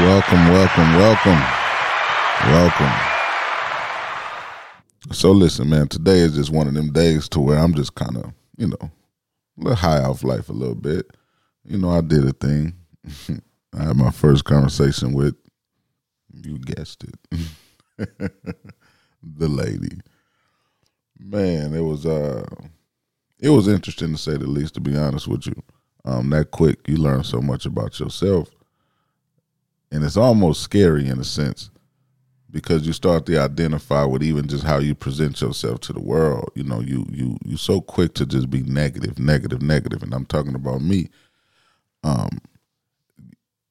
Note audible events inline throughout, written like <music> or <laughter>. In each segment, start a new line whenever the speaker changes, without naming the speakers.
Welcome, welcome, welcome, welcome. So listen, man. Today is just one of them days to where I'm just kind of, you know, a little high off life a little bit. You know, I did a thing. <laughs> I had my first conversation with, you guessed it, <laughs> the lady. Man, it was uh, it was interesting to say the least. To be honest with you, um, that quick you learn so much about yourself, and it's almost scary in a sense because you start to identify with even just how you present yourself to the world. You know, you you you so quick to just be negative, negative, negative, and I'm talking about me. Um,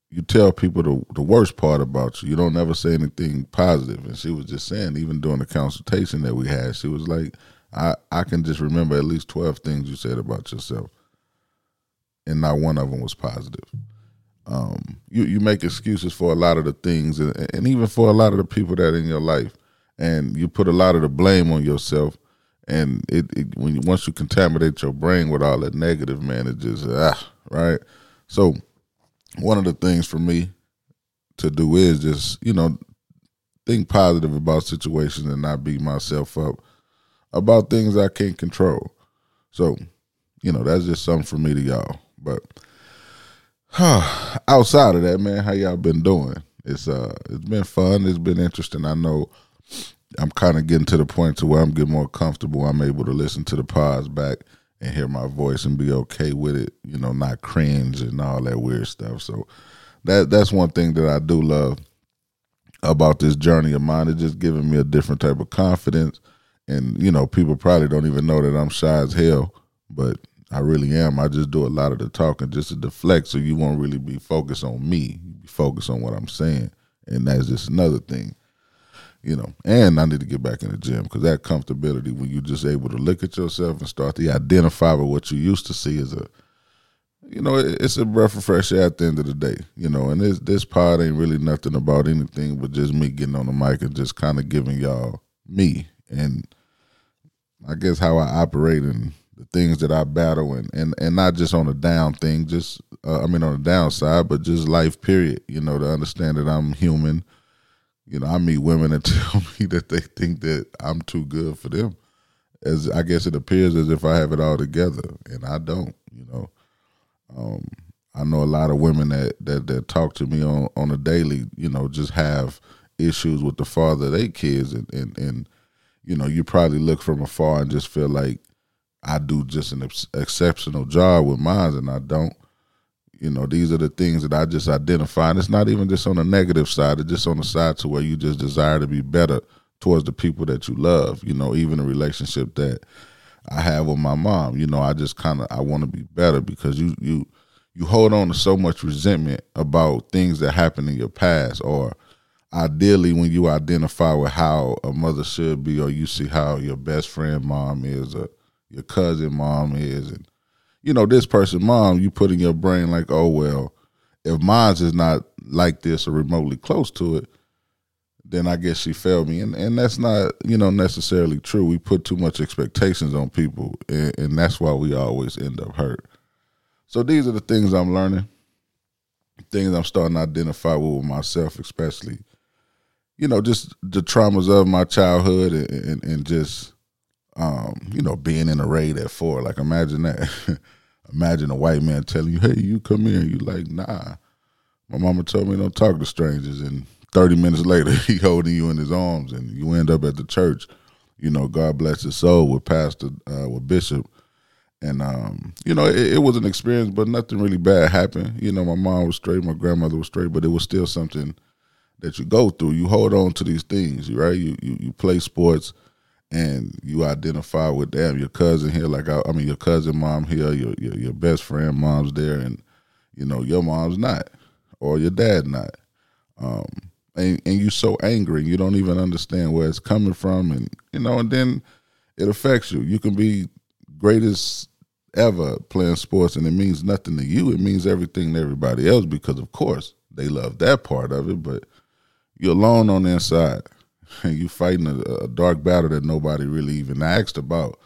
you tell people the the worst part about you. You don't ever say anything positive. And she was just saying, even during the consultation that we had, she was like, I I can just remember at least twelve things you said about yourself, and not one of them was positive um, you you make excuses for a lot of the things, and, and even for a lot of the people that in your life, and you put a lot of the blame on yourself. And it, it when you, once you contaminate your brain with all that negative, man, it just ah right. So one of the things for me to do is just you know think positive about situations and not beat myself up about things I can't control. So, you know, that's just something for me to y'all. But outside of that, man, how y'all been doing? It's uh, it's been fun. It's been interesting. I know I'm kind of getting to the point to where I'm getting more comfortable. I'm able to listen to the pods back and hear my voice and be okay with it. You know, not cringe and all that weird stuff. So that that's one thing that I do love about this journey of mine. It's just giving me a different type of confidence. And you know, people probably don't even know that I'm shy as hell, but I really am. I just do a lot of the talking just to deflect, so you won't really be focused on me. You be focused on what I'm saying, and that's just another thing, you know. And I need to get back in the gym because that comfortability when you're just able to look at yourself and start to identify with what you used to see as a, you know, it's a breath of fresh air at the end of the day, you know. And this this pod ain't really nothing about anything but just me getting on the mic and just kind of giving y'all me and I guess how I operate and the things that I battle and and, and not just on a down thing, just uh, I mean on the downside, but just life period. You know, to understand that I'm human. You know, I meet women that <laughs> tell me that they think that I'm too good for them. As I guess it appears as if I have it all together, and I don't. You know, um, I know a lot of women that that that talk to me on on a daily. You know, just have issues with the father their kids, and and and you know, you probably look from afar and just feel like I do just an ex- exceptional job with mine, and I don't. You know, these are the things that I just identify, and it's not even just on the negative side; it's just on the side to where you just desire to be better towards the people that you love. You know, even the relationship that I have with my mom. You know, I just kind of I want to be better because you you you hold on to so much resentment about things that happened in your past, or ideally when you identify with how a mother should be, or you see how your best friend mom is, or your cousin mom is, and you know this person mom, you put in your brain like, oh well, if mine's is not like this or remotely close to it, then I guess she failed me, and and that's not you know necessarily true. We put too much expectations on people, and, and that's why we always end up hurt. So these are the things I'm learning, things I'm starting to identify with myself, especially. You know, just the traumas of my childhood, and, and, and just um, you know, being in a raid at four. Like imagine that. <laughs> imagine a white man telling you, "Hey, you come here." You like, "Nah." My mama told me don't talk to strangers, and thirty minutes later, <laughs> he holding you in his arms, and you end up at the church. You know, God bless his soul with Pastor uh, with Bishop, and um, you know, it, it was an experience, but nothing really bad happened. You know, my mom was straight, my grandmother was straight, but it was still something that you go through. You hold on to these things, right? You you, you play sports and you identify with them, your cousin here, like I, I mean, your cousin mom here, your, your, your best friend mom's there, and you know your mom's not, or your dad not, um, and and you so angry, you don't even understand where it's coming from, and you know, and then it affects you. You can be greatest ever playing sports, and it means nothing to you. It means everything to everybody else because, of course, they love that part of it, but you're alone on the inside <laughs> you fighting a, a dark battle that nobody really even asked about.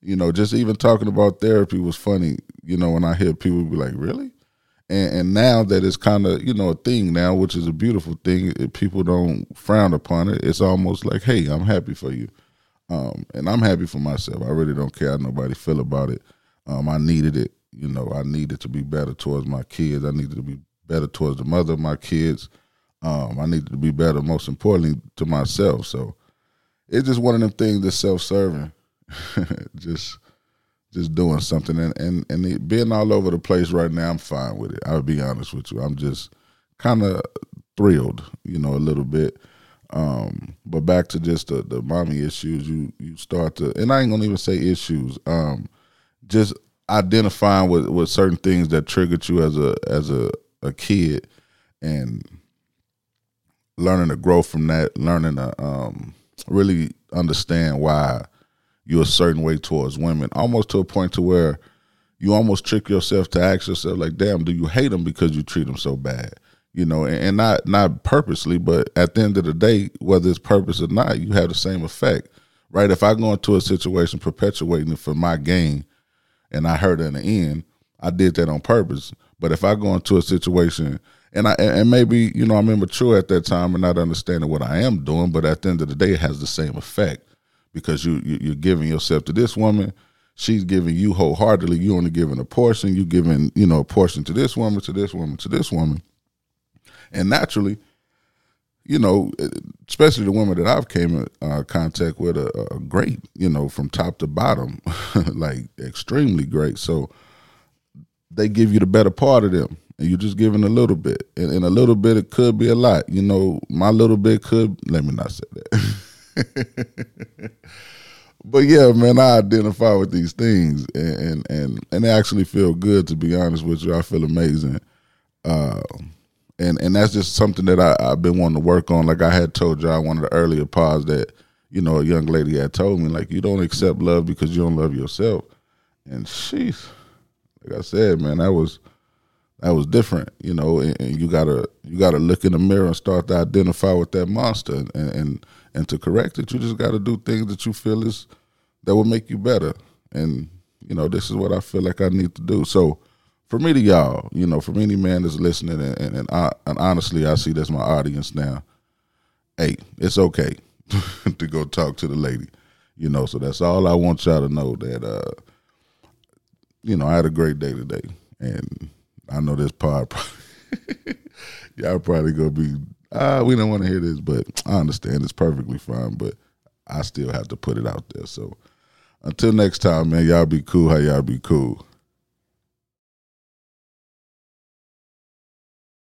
You know, just even talking about therapy was funny. You know, when I hear people be like, "Really," And, and now that it's kind of you know a thing now, which is a beautiful thing. If people don't frown upon it. It's almost like, hey, I'm happy for you, um, and I'm happy for myself. I really don't care how nobody feel about it. Um, I needed it. You know, I needed to be better towards my kids. I needed to be better towards the mother of my kids. Um, I needed to be better, most importantly, to myself. So it's just one of them things that's self serving. <laughs> just just doing something and and and it, being all over the place right now. I'm fine with it. I'll be honest with you. I'm just kind of thrilled, you know, a little bit. Um, but back to just the, the mommy issues, you you start to, and I ain't gonna even say issues. Um, just identifying with, with certain things that triggered you as a as a, a kid, and learning to grow from that, learning to um, really understand why you're a certain way towards women, almost to a point to where you almost trick yourself to ask yourself, like, damn, do you hate them because you treat them so bad? You know, and, and not not purposely, but at the end of the day, whether it's purpose or not, you have the same effect, right? If I go into a situation perpetuating it for my gain, and I hurt in the end, I did that on purpose. But if I go into a situation and I and maybe you know I'm immature at that time and not understanding what I am doing, but at the end of the day, it has the same effect because you, you are giving yourself to this woman. She's giving you wholeheartedly. You only giving a portion. You giving you know a portion to this woman, to this woman, to this woman, and naturally, you know, especially the women that I've came in uh, contact with, are, are, great. You know, from top to bottom, <laughs> like extremely great. So they give you the better part of them, and you're just giving a little bit, and, and a little bit it could be a lot. You know, my little bit could. Let me not say that. <laughs> but yeah, man, I identify with these things, and, and and and they actually feel good. To be honest with you, I feel amazing, uh, and and that's just something that I, I've been wanting to work on. Like I had told on one of the earlier pods that you know a young lady had told me, like you don't accept love because you don't love yourself, and she's like I said, man, that was that was different, you know, and, and, you gotta you gotta look in the mirror and start to identify with that monster and, and and to correct it, you just got to do things that you feel is that will make you better. And you know, this is what I feel like I need to do. So, for me to y'all, you know, for any man that's listening, and and, and, I, and honestly, I see that's my audience now. Hey, it's okay <laughs> to go talk to the lady, you know. So that's all I want y'all to know that, uh, you know, I had a great day today, and I know this pod. <laughs> y'all probably gonna be uh, we don't want to hear this, but I understand it's perfectly fine. But I still have to put it out there. So until next time, man, y'all be cool. How y'all be cool.